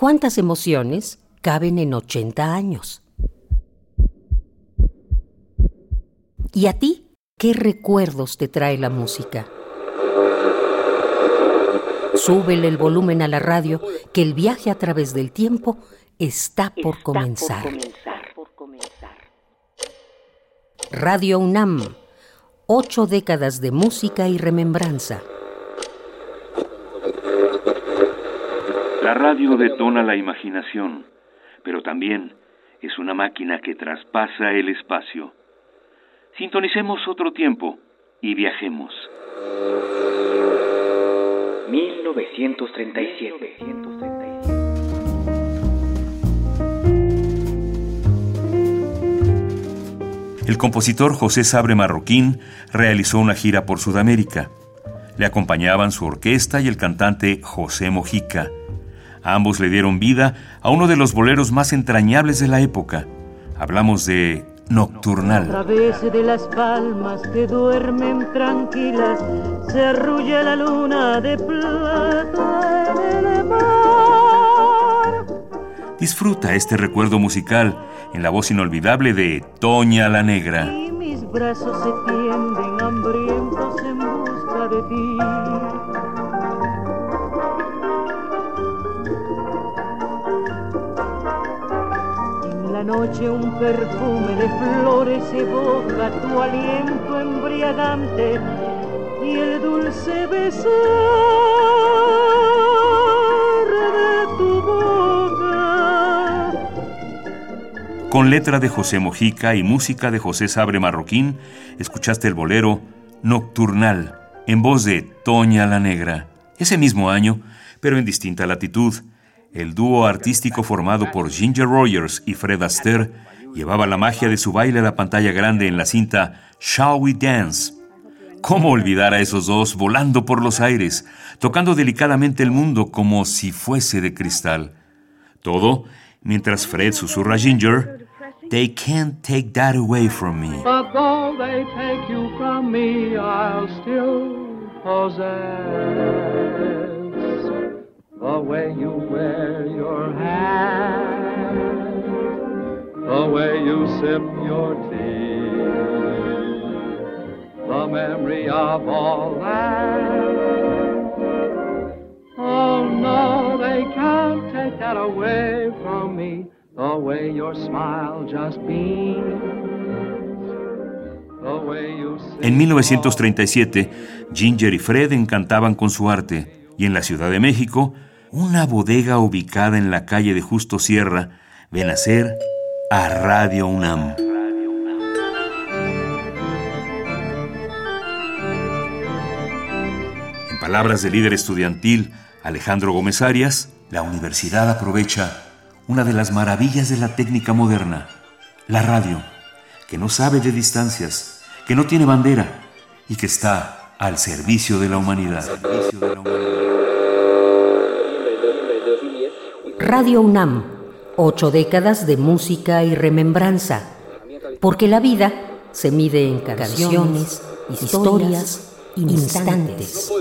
¿Cuántas emociones caben en 80 años? ¿Y a ti qué recuerdos te trae la música? Súbele el volumen a la radio, que el viaje a través del tiempo está por comenzar. Radio UNAM, ocho décadas de música y remembranza. La radio detona la imaginación, pero también es una máquina que traspasa el espacio. Sintonicemos otro tiempo y viajemos. 1937. El compositor José Sabre Marroquín realizó una gira por Sudamérica. Le acompañaban su orquesta y el cantante José Mojica. Ambos le dieron vida a uno de los boleros más entrañables de la época. Hablamos de Nocturnal. A través de las palmas que duermen tranquilas, se arrulla la luna de plata en el mar. Disfruta este recuerdo musical en la voz inolvidable de Toña la Negra. Y mis brazos se tienden hambrientos en busca de ti. Noche un perfume de flores evoca tu aliento embriagante y el dulce besar de tu boca. Con letra de José Mojica y música de José Sabre Marroquín, escuchaste el bolero Nocturnal, en voz de Toña la Negra. Ese mismo año, pero en distinta latitud, el dúo artístico formado por Ginger Rogers y Fred Astaire llevaba la magia de su baile a la pantalla grande en la cinta Shall We Dance. ¿Cómo olvidar a esos dos volando por los aires, tocando delicadamente el mundo como si fuese de cristal? Todo mientras Fred susurra a Ginger, They can't take that away from me. But though they take you from me, I'll still possess the way you wear your hat, the way you sip your tea, the memory of all that. Oh no, they can't take that away from me. The way your smile just beams. The way you sip En 1937, Ginger y Fred encantaban con su arte, y en la Ciudad de México, una bodega ubicada en la calle de Justo Sierra ve nacer a Radio UNAM. En palabras del líder estudiantil Alejandro Gómez Arias, la universidad aprovecha una de las maravillas de la técnica moderna, la radio, que no sabe de distancias, que no tiene bandera y que está al servicio de la humanidad. Radio UNAM, ocho décadas de música y remembranza, porque la vida se mide en canciones, historias, instantes.